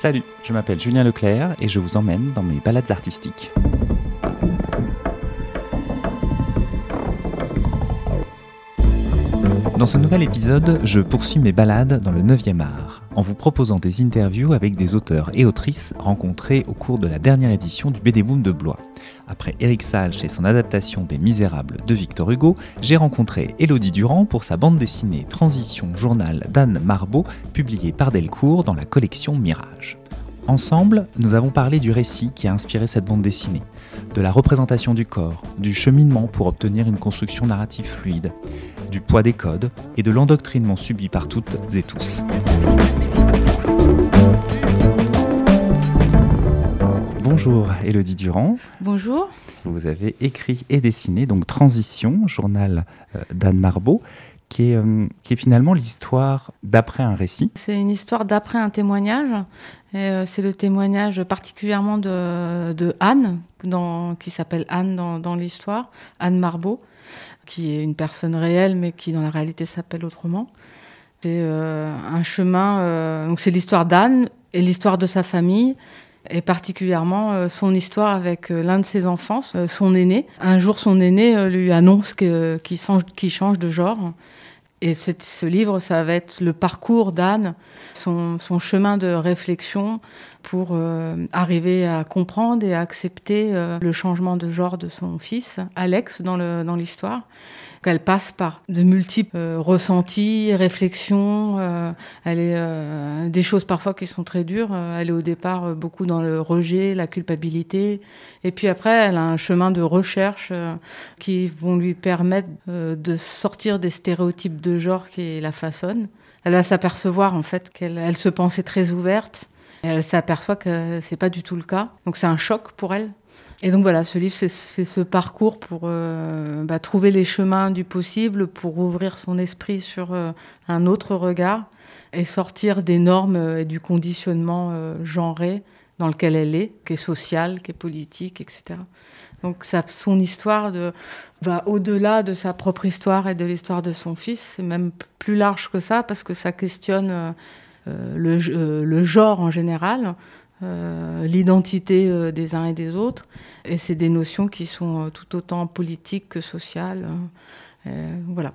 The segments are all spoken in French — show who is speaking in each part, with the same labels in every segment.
Speaker 1: Salut, je m'appelle Julien Leclerc et je vous emmène dans mes balades artistiques. Dans ce nouvel épisode, je poursuis mes balades dans le 9e art, en vous proposant des interviews avec des auteurs et autrices rencontrés au cours de la dernière édition du BD Boom de Blois. Après Eric Salch et son adaptation des Misérables de Victor Hugo, j'ai rencontré Élodie Durand pour sa bande dessinée Transition Journal d'Anne Marbeau, publiée par Delcourt dans la collection Mirage. Ensemble, nous avons parlé du récit qui a inspiré cette bande dessinée, de la représentation du corps, du cheminement pour obtenir une construction narrative fluide, du poids des codes et de l'endoctrinement subi par toutes et tous. Bonjour Elodie Durand.
Speaker 2: Bonjour.
Speaker 1: Vous avez écrit et dessiné donc Transition, journal euh, d'Anne Marbeau, qui est, euh, qui est finalement l'histoire d'après un récit.
Speaker 2: C'est une histoire d'après un témoignage. Euh, c'est le témoignage particulièrement de, Anne, qui s'appelle Anne dans, l'histoire, Anne Marbeau, qui est une personne réelle mais qui dans la réalité s'appelle autrement. C'est un chemin, donc c'est l'histoire d'Anne et l'histoire de sa famille et particulièrement euh, son histoire avec euh, l'un de ses enfants, euh, son aîné. Un jour, son aîné lui annonce qu'il change, de genre. Et ce livre, ça va être le parcours d'Anne, son, chemin de réflexion pour arriver à comprendre et à accepter le changement de genre de son fils, Alex, dans l'histoire qu'elle passe par de multiples euh, ressentis, réflexions. Euh, elle est euh, des choses parfois qui sont très dures. elle est au départ beaucoup dans le rejet, la culpabilité, et puis après, elle a un chemin de recherche qui vont lui permettre de sortir des stéréotypes de genre qui la façonnent. Elle va s'apercevoir en fait qu'elle elle se pensait très ouverte. Elle s'aperçoit que c'est pas du tout le cas. Donc c'est un choc pour elle. Et donc voilà, ce livre, c'est ce parcours pour euh, bah, trouver les chemins du possible, pour ouvrir son esprit sur euh, un autre regard et sortir des normes euh, et du conditionnement genré dans lequel elle est, qui est social, qui est politique, etc. Donc son histoire va au-delà de sa propre histoire et de l'histoire de son fils. C'est même plus large que ça parce que ça questionne le, genre en général. Euh, l'identité euh, des uns et des autres. Et c'est des notions qui sont euh, tout autant politiques que sociales. voilà.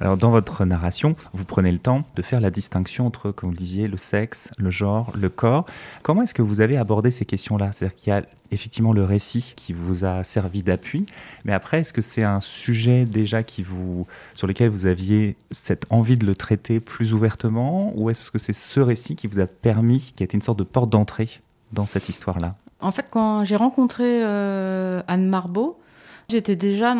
Speaker 1: Alors dans votre narration, vous prenez le temps de faire la distinction entre, comme vous le disiez, le sexe, le genre, le corps. Comment est-ce que vous avez abordé ces questions-là? C'est-à-dire qu'il y a effectivement le récit qui vous a servi d'appui, mais après, est-ce que c'est un sujet déjà qui vous, sur lequel vous aviez cette envie de le traiter plus ouvertement, ou est-ce que c'est ce récit qui vous a permis, qui a été une sorte de porte d'entrée? Dans cette histoire-là
Speaker 2: En fait, quand j'ai rencontré euh, Anne Marbeau, J'étais déjà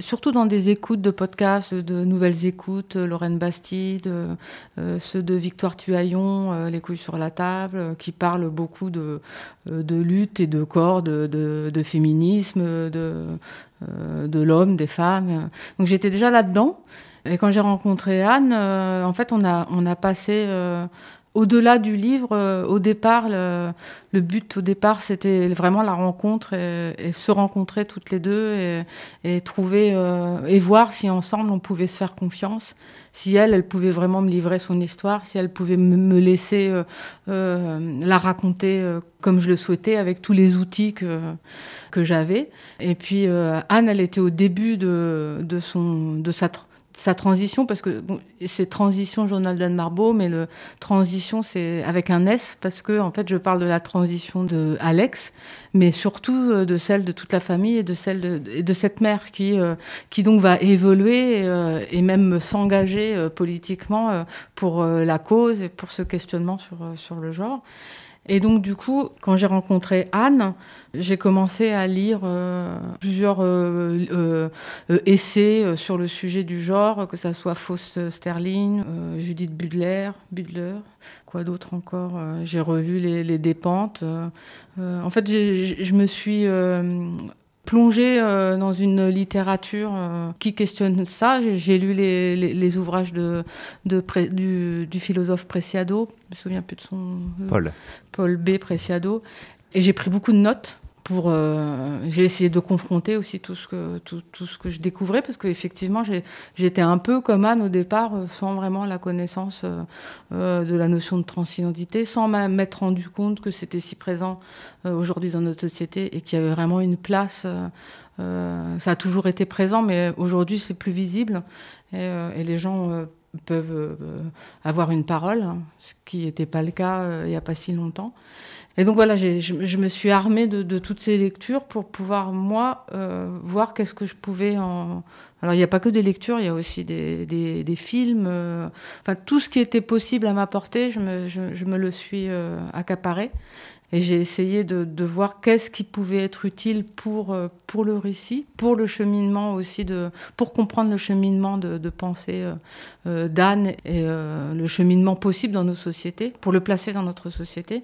Speaker 2: surtout dans des écoutes de podcasts, de nouvelles écoutes, euh, Lorraine Bastide, euh, ceux de Victoire Tuaillon, Les couilles sur la table, qui parlent beaucoup de, lutte et de corps, de, de, féminisme, de, de l'homme, des femmes. Donc j'étais déjà là-dedans. Et quand j'ai rencontré Anne, en fait, on a, on a passé au-delà du livre, euh, au départ, le, but au départ, c'était vraiment la rencontre et, se rencontrer toutes les deux et, trouver euh, et voir si ensemble on pouvait se faire confiance, si elle, elle pouvait vraiment me livrer son histoire, si elle pouvait me, laisser euh, la raconter comme je le souhaitais avec tous les outils que, que j'avais. Et puis Anne, elle était au début de, de, son, de sa sa transition, parce que bon, c'est transition journal d'Anne Marbeau, mais le transition c'est avec un S parce que en fait je parle de la transition de Alex, mais surtout euh, de celle de toute la famille et de celle de, de cette mère qui euh, qui donc va évoluer euh, et même s'engager politiquement pour la cause et pour ce questionnement sur sur le genre. Et donc, du coup, quand j'ai rencontré Anne, j'ai commencé à lire euh, plusieurs euh, euh, essais sur le sujet du genre, que ça soit Faust Sterling, Judith Butler, Butler, quoi d'autre encore. j'ai relu les, les Dépentes. en fait, je me suis plongée dans une littérature qui questionne ça. J'ai lu les, les, ouvrages de, de du, du, philosophe Preciado, je me souviens plus de son...
Speaker 1: Paul.
Speaker 2: Paul B. Preciado. Et j'ai pris beaucoup de notes pour euh, j'ai essayé de confronter aussi tout ce que tout, tout ce que je découvrais parce qu'effectivement j'étais un peu comme Anne au départ euh, sans vraiment la connaissance euh, de la notion de transidentité sans m'être rendu compte que c'était si présent aujourd'hui dans notre société et qu'il y avait vraiment une place ça a toujours été présent mais aujourd'hui c'est plus visible. Et, et les gens peuvent avoir une parole ce qui n'était pas le cas il n'y a pas si longtemps et donc voilà, je, me suis armée de, toutes ces lectures pour pouvoir, moi, euh, voir qu'est-ce que je pouvais en... Alors il n'y a pas que des lectures, il y a aussi des, films. Euh... Enfin, tout ce qui était possible à m'apporter, je me, je, me, le suis euh, accaparé. Et j'ai essayé de, voir qu'est-ce qui pouvait être utile pour, euh, pour le récit, pour le cheminement aussi, pour comprendre le cheminement de, pensée euh, euh d'Anne et le cheminement possible dans nos sociétés, pour le placer dans notre société.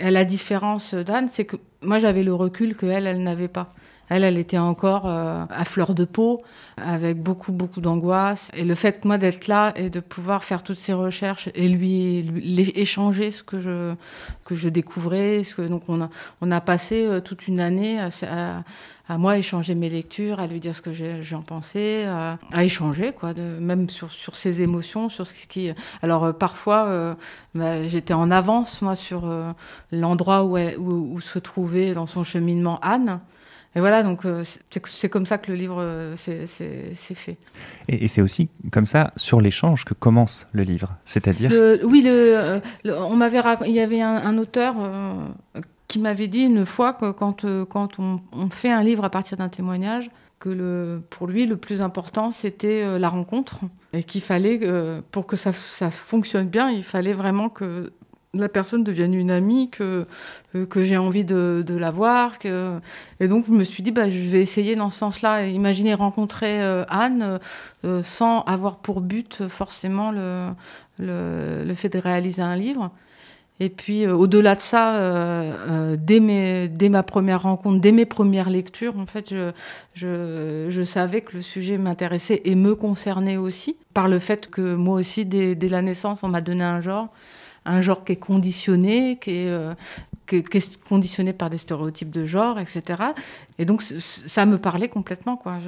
Speaker 2: Et la différence d'Anne, c'est que moi j'avais le recul qu'elle, elle n'avait pas. Elle, elle était encore euh, à fleur de peau, avec beaucoup, beaucoup d'angoisse. Et le fait, moi, d'être là et de pouvoir faire toutes ces recherches et lui, échanger ce que je, que je découvrais. Donc, on a, on a passé euh, toute une année à, à, moi échanger mes lectures, à lui dire ce que j'en pensais, à, à, échanger, quoi, même sur, sur ses émotions, sur ce qui. Alors, euh, parfois, euh, bah, j'étais en avance, moi, sur euh, l'endroit où, où se trouvait dans son cheminement Anne. Et voilà, donc euh, c'est comme ça que le livre euh, s'est fait.
Speaker 1: Et, et c'est aussi comme ça, sur l'échange, que commence le livre. C'est-à-dire
Speaker 2: Oui, le, le, on m'avait il y avait un, un auteur euh, qui m'avait dit une fois que quand, euh, quand on, on, fait un livre à partir d'un témoignage, que le, pour lui, le plus important, c'était euh, la rencontre. Et qu'il fallait, euh, pour que ça, ça fonctionne bien, il fallait vraiment que la personne devienne une amie, que, que j'ai envie de, la voir. Que... Et donc, je me suis dit, bah, je vais essayer dans ce sens-là. Imaginer rencontrer euh, Anne euh, sans avoir pour but forcément le, le, fait de réaliser un livre. Et puis, euh, au-delà de ça, euh, dès, mes, dès ma première rencontre, dès mes premières lectures, en fait, je, je, je savais que le sujet m'intéressait et me concernait aussi, par le fait que moi aussi, dès la naissance, on m'a donné un genre un genre qui est conditionné, qui est, euh, qui, est, conditionné par des stéréotypes de genre, etc. Et donc ça me parlait complètement. Quoi.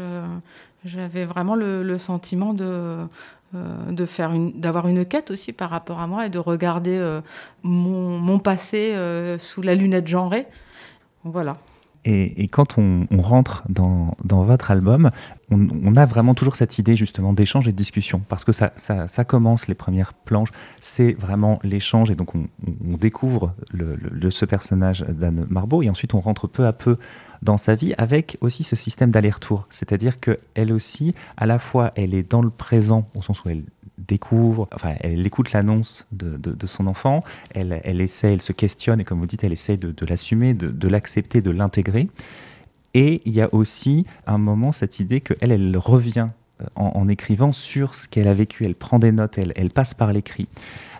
Speaker 2: J'avais vraiment le, sentiment de, euh, de faire une, d'avoir une quête aussi par rapport à moi et de regarder euh, mon, passé sous la lunette genrée. Voilà.
Speaker 1: Et, quand on, rentre dans, votre album, on, a vraiment toujours cette idée justement d'échange et de discussion, parce que ça, ça, commence, les premières planches, c'est vraiment l'échange, et donc on, découvre ce personnage d'Anne Marbeau, et ensuite on rentre peu à peu dans sa vie avec aussi ce système d'aller-retour, c'est-à-dire qu'elle aussi, à la fois, elle est dans le présent, au sens où elle découvre, enfin, elle écoute l'annonce de, de, son enfant, elle, elle essaie, elle se questionne, et comme vous dites, elle essaie de, l'assumer, de, l'accepter, de l'intégrer. Et il y a aussi un moment cette idée qu'elle, elle revient en, en, écrivant sur ce qu'elle a vécu, elle prend des notes, elle, elle passe par l'écrit.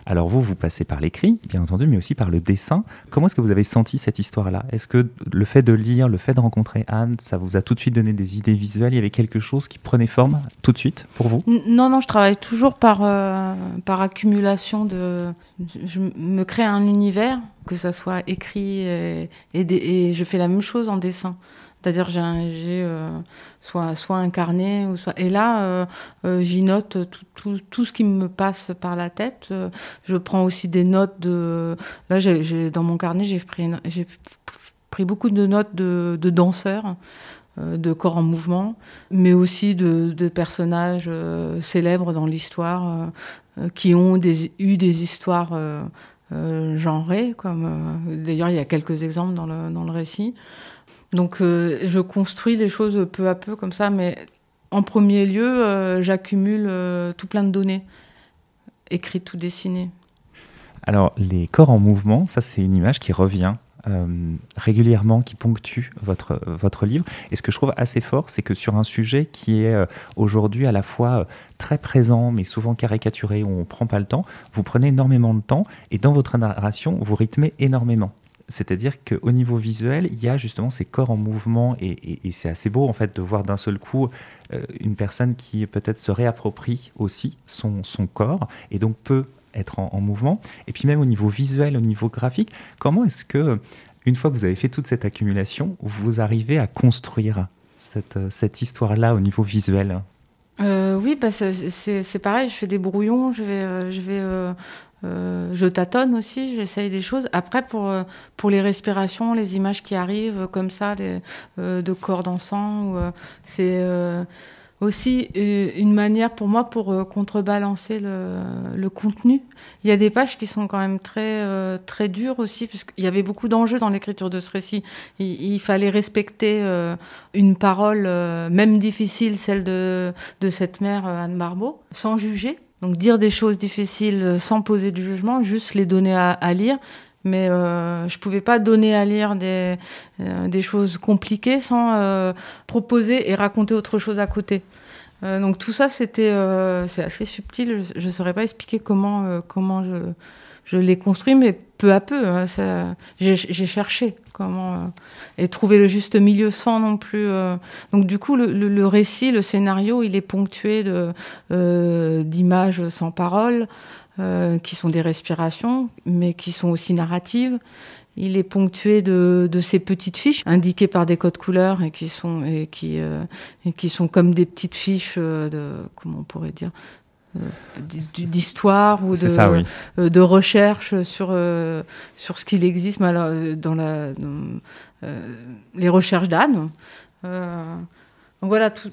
Speaker 1: Alors vous, vous passez par l'écrit, bien entendu, mais aussi par le dessin. Comment est-ce que vous avez senti cette histoire-là? Est-ce que le fait de lire, le fait de rencontrer Anne, ça vous a tout de suite donné des idées visuelles? Il y avait quelque chose qui prenait forme tout de suite pour vous?
Speaker 2: Non, non, je travaille toujours par, euh, par accumulation de... Je me crée un univers, que ça soit écrit et, et, et je fais la même chose en dessin. C'est-à-dire j'ai euh, soit, un carnet, ou soit... et là, euh, euh, j'y note tout, ce qui me passe par la tête. Euh, je prends aussi des notes de... Là, j dans mon carnet, j'ai pris, pris beaucoup de notes de, danseurs de corps en mouvement, mais aussi de, personnages célèbres dans l'histoire qui ont eu des histoires genrées. Comme d'ailleurs, il y a quelques exemples dans le, dans le récit. Donc euh, je construis les choses peu à peu comme ça, mais en premier lieu, euh, j'accumule euh, tout plein de données, écrites ou dessinées.
Speaker 1: Alors les corps en mouvement, ça c'est une image qui revient régulièrement, qui ponctue votre, votre livre. Et ce que je trouve assez fort, c'est que sur un sujet qui est aujourd'hui à la fois très présent, mais souvent caricaturé, on ne prend pas le temps, vous prenez énormément de temps, et dans votre narration, vous rythmez énormément. C'est-à-dire qu'au niveau visuel, il y a justement ces corps en mouvement et, c'est assez beau en fait de voir d'un seul coup euh, une personne qui peut-être se réapproprie aussi son, son corps et donc peut être en, en, mouvement. Et puis même au niveau visuel, au niveau graphique, comment est-ce que une fois que vous avez fait toute cette accumulation, vous arrivez à construire cette, cette histoire-là au niveau visuel?
Speaker 2: Oui, bah c'est pareil, je fais des brouillons, je vais, je vais euh, je tâtonne aussi, j'essaye des choses. Après, pour, euh, pour les respirations, les images qui arrivent comme ça, euh, de corps dansant, c'est aussi une manière pour moi pour contrebalancer le, contenu. Il y a des pages qui sont quand même très, très dures aussi, puisqu'il y avait beaucoup d'enjeux dans l'écriture de ce récit. Il, fallait respecter une parole, même difficile, celle de, cette mère, Anne Barbeau, sans juger donc dire des choses difficiles euh, sans poser du jugement, juste les donner à, lire. Mais euh, je pouvais pas donner à lire des, euh, des choses compliquées sans proposer et raconter autre chose à côté. donc tout ça, c'était c'est assez subtil. Je ne saurais pas expliquer comment, comment je, je l'ai construit, mais peu à peu. Hein, j'ai cherché comment euh, et trouver le juste milieu sans non plus. Euh, donc du coup, le, récit, le scénario, il est ponctué euh, d'images sans parole, qui sont des respirations, mais qui sont aussi narratives. Il est ponctué de, de, ces petites fiches indiquées par des codes couleurs et qui sont et qui et qui sont comme des petites fiches de comment on pourrait dire d'histoire ou de, euh, de, recherche sur, euh, sur ce qu'il existe euh, dans, la, les recherches d'Anne. donc voilà, tout,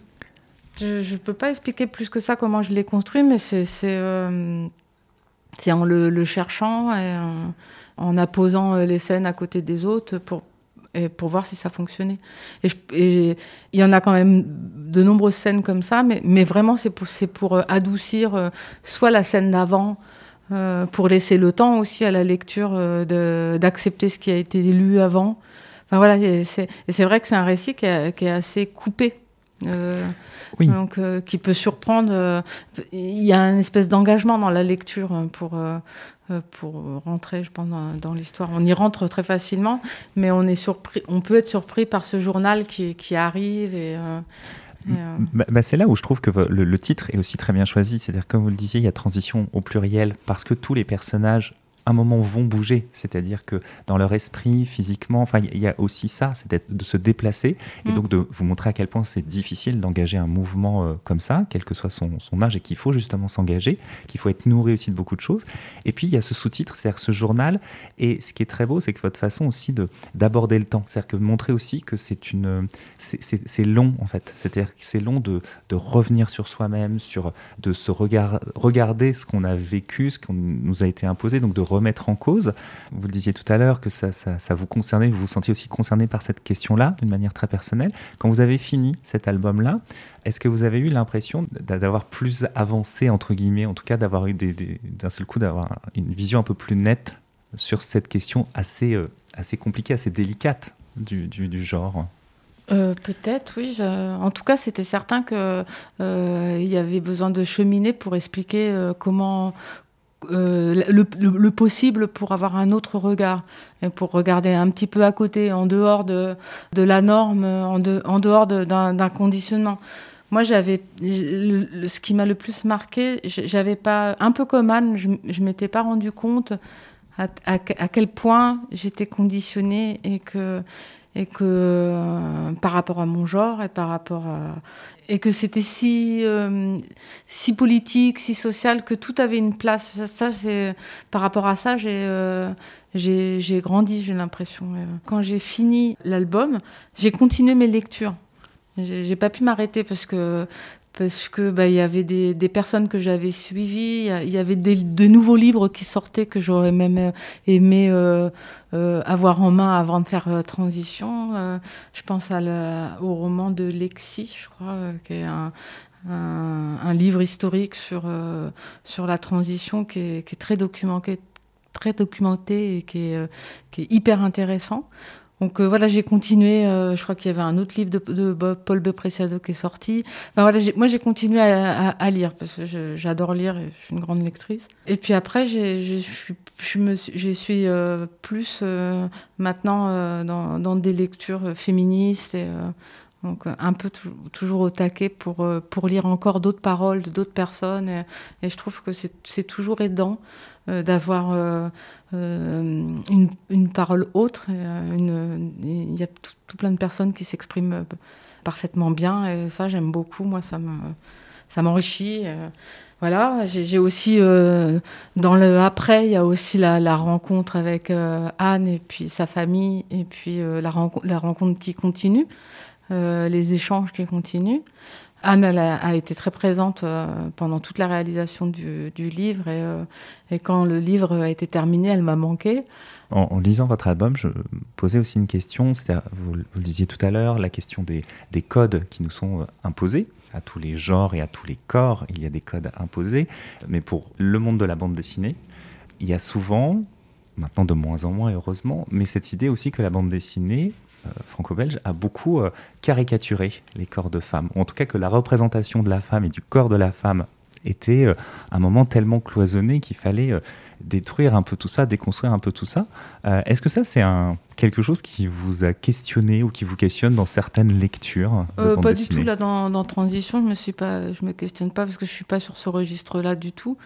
Speaker 2: je ne peux pas expliquer plus que ça comment je l'ai construit, mais c'est en le, cherchant et en, apposant les scènes à côté des autres pour, et pour voir si ça fonctionnait. Et, il y en a quand même de nombreuses scènes comme ça, mais, mais vraiment, c'est pour, pour euh, adoucir euh, soit la scène d'avant, euh, pour laisser le temps aussi à la lecture d'accepter ce qui a été lu avant. Enfin voilà, c'est vrai que c'est un récit qui, qui, est assez coupé. Oui. Donc, qui peut surprendre. Il y a une espèce d'engagement dans la lecture hein, pour, euh, pour rentrer, je pense, dans, l'histoire. On y rentre très facilement, mais on, est surpris, on peut être surpris par ce journal qui, qui arrive. Et, euh,
Speaker 1: euh, bah, bah, c'est là où je trouve que le, le titre est aussi très bien choisi. C'est-à-dire, comme vous le disiez, il y a transition au pluriel parce que tous les personnages un moment vont bouger, c'est-à-dire que dans leur esprit, physiquement, enfin, il y a aussi ça, c'est de se déplacer et mm. donc de vous montrer à quel point c'est difficile d'engager un mouvement euh, comme ça, quel que soit son, son âge, et qu'il faut justement s'engager, qu'il faut être nourri aussi de beaucoup de choses. Et puis il y a ce sous-titre, c'est-à-dire ce journal, et ce qui est très beau, c'est que votre façon aussi de d'aborder le temps, c'est-à-dire que montrer aussi que c'est une, c'est long en fait, c'est-à-dire que c'est long de, de revenir sur soi-même, sur de se regard, regarder ce qu'on a vécu, ce qu'on nous a été imposé, donc de remettre en cause. Vous le disiez tout à l'heure que ça, vous concernait, vous vous sentiez aussi concerné par cette question-là d'une manière très personnelle. Quand vous avez fini cet album-là, est-ce que vous avez eu l'impression d'avoir plus avancé, entre guillemets, en tout cas d'avoir eu d'un seul coup d'avoir une vision un peu plus nette sur cette question assez, euh, assez compliquée, assez délicate du, du, genre?
Speaker 2: Euh, Peut-être, oui. En tout cas, c'était certain qu'il euh, y avait besoin de cheminer pour expliquer comment, euh, le, possible pour avoir un autre regard et pour regarder un petit peu à côté, en dehors de, de la norme, en, en dehors d'un conditionnement. Moi, j'avais ce qui m'a le plus marqué, j'avais pas, un peu comme Anne, je, je m'étais pas rendu compte à, à, à quel point j'étais conditionnée et que et que euh, par rapport à mon genre et par rapport à et que c'était si euh, si politique, si social que tout avait une place. Ça, c'est par rapport à ça, j'ai euh, j'ai grandi, j'ai l'impression. Quand j'ai fini l'album, j'ai continué mes lectures. J'ai pas pu m'arrêter parce que parce que bah, il y avait des, des personnes que j'avais suivies, il y avait des, de nouveaux livres qui sortaient que j'aurais même euh, aimé euh, euh, avoir en main avant de faire euh, transition. Je pense au roman de Lexi, je crois, qui est un, un, un, livre historique sur sur la transition qui est, qui est très documenté, très documenté et qui est, qui est hyper intéressant. Donc euh, voilà, j'ai continué. Euh, je crois qu'il y avait un autre livre de, de Paul Bepreciado qui est sorti. Enfin voilà, moi j'ai continué à, lire parce que j'adore lire et je suis une grande lectrice. Et puis après, je suis, euh, plus maintenant dans, des lectures féministes Donc un peu toujours au taquet pour, pour lire encore d'autres paroles de d'autres personnes. Et, je trouve que c'est toujours aidant d'avoir une, une, parole autre. Il y a tout, plein de personnes qui s'expriment parfaitement bien. Et ça, j'aime beaucoup. Moi, ça me ça m'enrichit. Euh, voilà, j'ai aussi euh, dans le après, il y a aussi la, rencontre avec euh, Anne et puis sa famille et puis la, rencontre, la rencontre qui continue, les échanges qui continuent. Anne elle a, été très présente pendant toute la réalisation du, livre et, et, quand le livre a été terminé, elle m'a manqué.
Speaker 1: En, lisant votre album, je posais aussi une question, vous, vous, le disiez tout à l'heure, la question des, des codes qui nous sont imposés à tous les genres et à tous les corps, il y a des codes imposés. Mais pour le monde de la bande dessinée, il y a souvent, maintenant de moins en moins heureusement, mais cette idée aussi que la bande dessinée euh, franco-belge a beaucoup euh, caricaturé les corps de femmes. En tout cas que la représentation de la femme et du corps de la femme était euh, un moment tellement cloisonné qu'il fallait détruire un peu tout ça, déconstruire un peu tout ça. Euh, est-ce que ça, c'est quelque chose qui vous a questionné ou qui vous questionne dans certaines lectures
Speaker 2: euh, Pas du tout, là, dans, Transition, je me, suis pas, je me questionne pas parce que je suis pas sur ce registre-là du tout.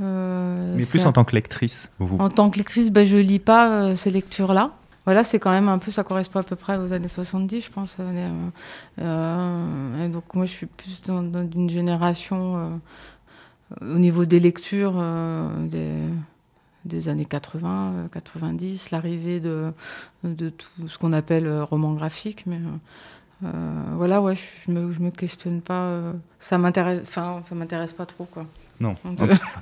Speaker 1: Euh, Mais plus en tant que lectrice vous...
Speaker 2: En tant que lectrice, ben, je lis pas ces lectures-là. Voilà, c'est quand même un peu, ça correspond à peu près aux années 70, je pense. et donc moi, je suis plus dans, une génération au niveau des lectures des, années 80, 90, l'arrivée de, tout ce qu'on appelle euh, roman graphique. Mais euh, voilà, je me, je me questionne pas. Euh, ça m'intéresse, m'intéresse pas trop, quoi.
Speaker 1: Non.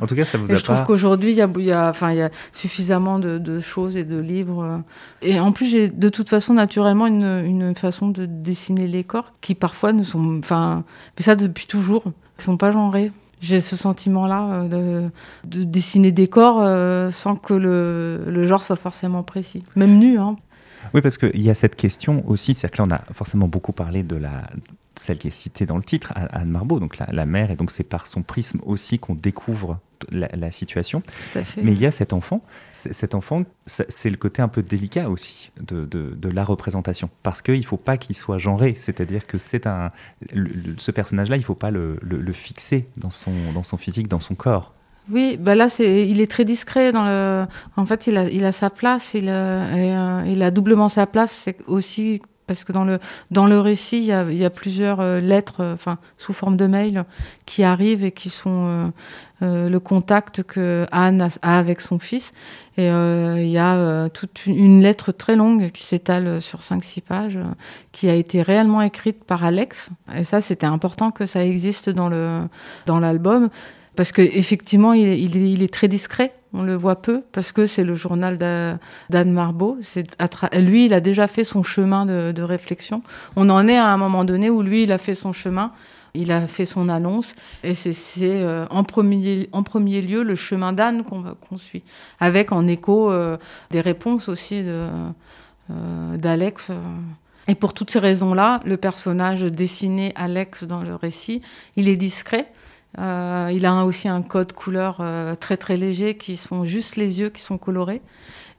Speaker 1: En, tout cas, ça vous a
Speaker 2: Je trouve qu'aujourd'hui, il y a, y, a, enfin, y a suffisamment de, de, choses et de livres. Et en plus, j'ai de toute façon, naturellement, une, une, façon de dessiner les corps qui parfois ne sont. Enfin, mais ça depuis toujours, ne sont pas genrés. J'ai ce sentiment-là euh, de, dessiner des corps euh, sans que le, genre soit forcément précis, même nu. Hein.
Speaker 1: Oui, parce qu'il y a cette question aussi, c'est-à-dire que là, on a forcément beaucoup parlé de la, celle qui est citée dans le titre, Anne Marbeau, donc la, mère, et donc c'est par son prisme aussi qu'on découvre la, situation. Mais il y a cet enfant, cet enfant, c'est le côté un peu délicat aussi de, de, la représentation, parce qu'il ne faut pas qu'il soit genré, c'est-à-dire que c'est un, ce personnage-là, il ne faut pas le, le, fixer dans son, dans son physique, dans son corps.
Speaker 2: Oui, bah là, il est très discret. En fait, il a, sa place. Il a, euh, doublement sa place. Aussi parce que dans le, récit, il y a, plusieurs euh, lettres, euh, enfin, sous forme de mail, qui arrivent et qui sont le contact que Anne a, avec son fils. Et il y a toute une, lettre très longue qui s'étale sur 5-6 pages, qui a été réellement écrite par Alex. Et ça, c'était important que ça existe dans l'album, parce qu'effectivement, il, il, est très discret on le voit peu parce que c'est le journal d'Anne Marbeau. Lui, il a déjà fait son chemin de, réflexion. On en est à un moment donné où lui, il a fait son chemin, il a fait son annonce, et c'est euh, en, premier, en premier lieu le chemin d'Anne qu'on suit, avec en écho euh, des réponses aussi euh, d'Alex. Et pour toutes ces raisons-là, le personnage dessiné Alex dans le récit, il est discret euh, il a aussi un code couleur euh, très très léger qui sont juste les yeux qui sont colorés.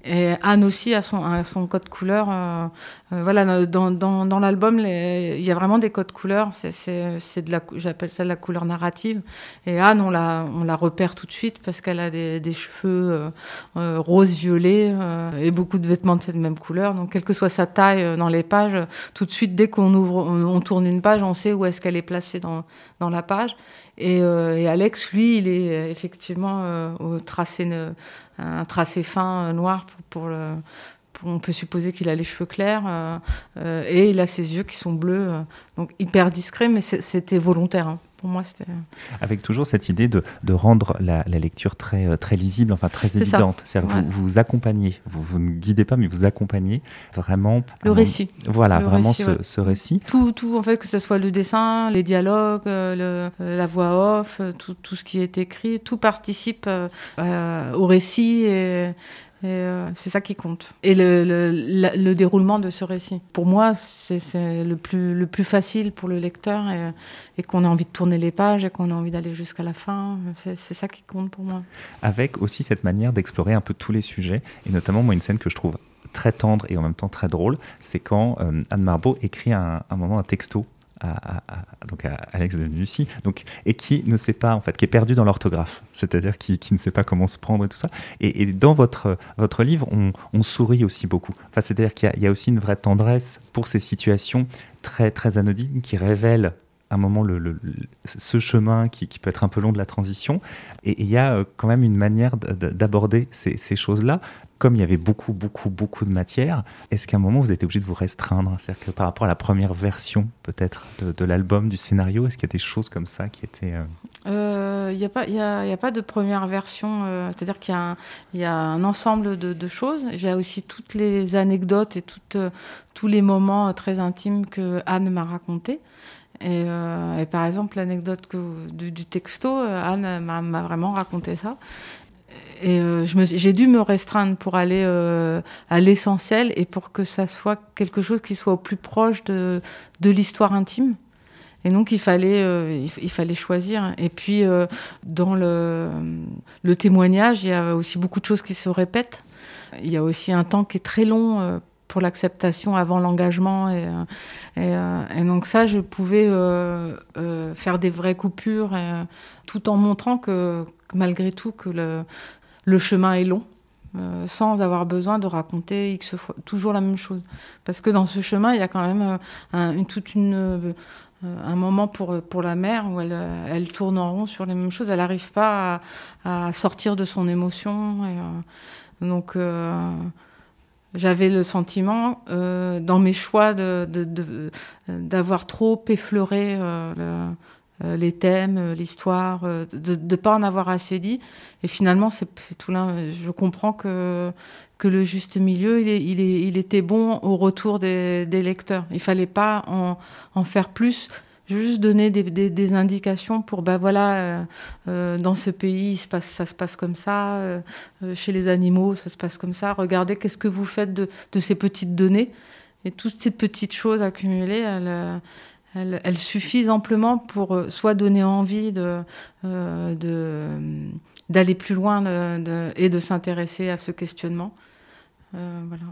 Speaker 2: Et Anne aussi a son, code couleur. Euh, voilà, dans, l'album, il y a vraiment des codes couleurs. C'est de la, j'appelle ça la couleur narrative. Et Anne, on la, repère tout de suite parce qu'elle a des, cheveux rose violet et beaucoup de vêtements de cette même couleur. Donc, quelle que soit sa taille dans les pages, tout de suite, dès qu'on ouvre, on, tourne une page, on sait où est-ce qu'elle est placée dans, la page. Euh, et, Alex, lui, il est euh, effectivement euh, au tracé, un tracé fin noir pour, le, on peut supposer qu'il a les cheveux clairs et il a ses yeux qui sont bleus, donc hyper discret, mais c'était volontaire. Hein pour moi, c'était. Euh,
Speaker 1: Avec toujours cette idée de, de rendre la, la, lecture très, euh, très lisible, enfin très évidente. C'est-à-dire vous, vous accompagnez, vous, vous, ne guidez pas, mais vous accompagnez vraiment.
Speaker 2: Le récit.
Speaker 1: Voilà, vraiment ce, ce, récit.
Speaker 2: Tout, tout, en fait, que ce soit le dessin, les dialogues, euh, le, la voix off, tout, tout, ce qui est écrit, tout participe au récit et euh, c'est ça qui compte. Et le, le, déroulement de ce récit. Pour moi, c'est le plus, le plus facile pour le lecteur et, qu'on a envie de tourner les pages et qu'on a envie d'aller jusqu'à la fin. C'est ça qui compte pour moi.
Speaker 1: Avec aussi cette manière d'explorer un peu tous les sujets et notamment, moi, une scène que je trouve très tendre et en même temps très drôle, c'est quand Anne Marbeau écrit un, un moment un texto à, donc à Alex de Lucie, donc, et qui ne sait pas, en fait, qui est perdu dans l'orthographe, c'est-à-dire qui, qui, ne sait pas comment se prendre et tout ça. Et, dans votre, votre livre, on, sourit aussi beaucoup. Enfin, c'est-à-dire qu'il y, a aussi une vraie tendresse pour ces situations très, très anodines qui révèlent un moment le, ce chemin qui, qui, peut être un peu long de la transition. Et il y a euh, quand même une manière d'aborder ces choses-là comme il y avait beaucoup, beaucoup, beaucoup de matière, est-ce qu'à un moment vous êtes obligé de vous restreindre? C'est-à-dire que par rapport à la première version peut-être de, l'album, du scénario, est-ce qu'il y a des choses comme ça qui étaient...
Speaker 2: Il euh... n'y euh, a, pas, de première version, euh, c'est-à-dire qu'il y, a un ensemble de, de choses. J'ai aussi toutes les anecdotes et tous les moments très intimes que Anne m'a racontés. Et, par exemple, l'anecdote du, texto, Anne m'a vraiment raconté ça et euh, j'ai dû me restreindre pour aller euh, à l'essentiel et pour que ça soit quelque chose qui soit au plus proche de, l'histoire intime. Et donc il fallait, euh, il, fallait choisir. Et puis dans le, témoignage, il y a aussi beaucoup de choses qui se répètent. Il y a aussi un temps qui est très long pour l'acceptation avant l'engagement. Et, donc ça, je pouvais faire des vraies coupures, tout en montrant que, malgré tout que le chemin est long. Euh, sans avoir besoin de raconter X fois, toujours la même chose. Parce que dans ce chemin, il y a quand même euh, un, toute une, euh, un moment pour, pour la mère où elle, elle tourne en rond sur les mêmes choses. Elle n'arrive pas à, sortir de son émotion. Donc, j'avais le sentiment, dans mes choix, d'avoir de, trop effleuré le les thèmes, euh, l'histoire, euh, de ne pas en avoir assez dit. Et finalement, c'est tout là. Je comprends que, que le juste milieu, il, est, il, était bon au retour des, lecteurs. Il fallait pas en, en, faire plus. Juste donner des, indications pour, ben voilà, euh, euh, dans ce pays, ça se passe comme ça, euh, chez les animaux, ça se passe comme ça. Regardez qu'est-ce que vous faites de, de ces petites données. Et toutes ces petites choses accumulées, elles, elles, elles, suffisent amplement pour euh, soit donner envie de, euh, de, d'aller plus loin de, de, et de s'intéresser à ce questionnement. Euh, voilà.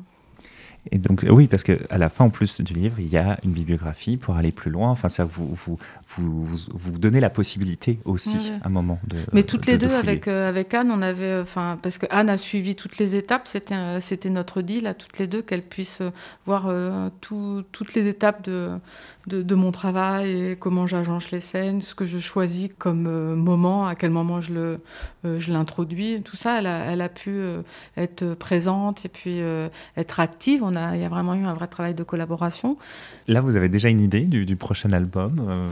Speaker 1: Et donc, oui, parce qu'à la fin, en plus du livre, il y a une bibliographie pour aller plus loin. Enfin, ça vous, vous, vous, vous donnez la possibilité aussi, ouais. un moment, de.
Speaker 2: Mais toutes de, les deux, avec, euh, avec Anne, on avait. Enfin, parce que Anne a suivi toutes les étapes. C'était, c'était notre deal à toutes les deux, qu'elle puisse voir tout, toutes les étapes de, de, de, mon travail et comment j'agence les scènes, ce que je choisis comme euh, moment, à quel moment je, le, je l'introduis. Tout ça, elle a, elle a pu être présente et puis être active. On a, il y a vraiment eu un vrai travail de collaboration.
Speaker 1: Là, vous avez déjà une idée du, du prochain album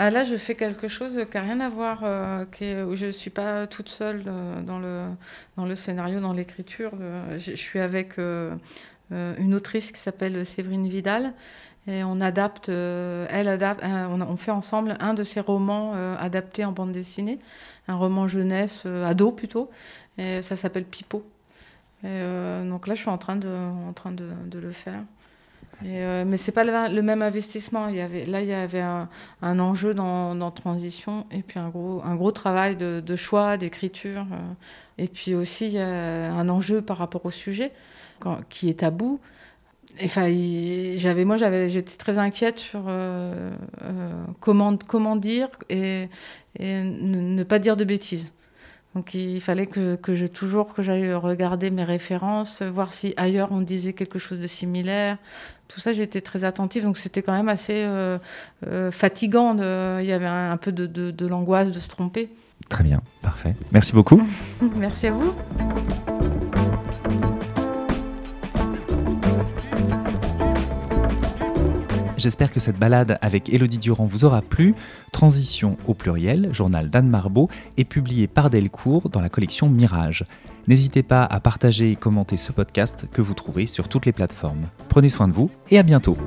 Speaker 2: ah, là, je fais quelque chose qui n'a rien à voir, euh, qui est, où je ne suis pas toute seule euh, dans, le, dans le scénario, dans l'écriture. Euh, je, je, suis avec euh, euh, une autrice qui s'appelle Séverine Vidal. Et on adapte, euh, elle adapte, on, on, fait ensemble un de ses romans adaptés en bande dessinée, un roman jeunesse, ado plutôt. Et ça s'appelle Pipo. Donc là, je suis en train de, le faire. Et euh, mais c'est pas le, même investissement. Là, il y avait un, enjeu dans, transition et puis un gros, travail de, choix, d'écriture. Euh, et puis aussi, il y a un enjeu par rapport au sujet qui est tabou. Enfin, j'avais, moi, j'avais, j'étais très inquiète sur euh, euh, comment, comment dire et, et ne, pas dire de bêtises. Donc il fallait que, que je toujours que j'aille regarder mes références, voir si ailleurs on disait quelque chose de similaire. Tout ça, j'étais très attentive, donc c'était quand même assez euh, euh, fatigant. De, il y avait un, un peu de, de, de l'angoisse de se tromper.
Speaker 1: Très bien, parfait. Merci beaucoup.
Speaker 2: Merci à vous.
Speaker 1: J'espère que cette balade avec Elodie Durand vous aura plu. Transition au pluriel, journal d'Anne Marbeau, est publié par Delcourt dans la collection Mirage. N'hésitez pas à partager et commenter ce podcast que vous trouvez sur toutes les plateformes. Prenez soin de vous et à bientôt.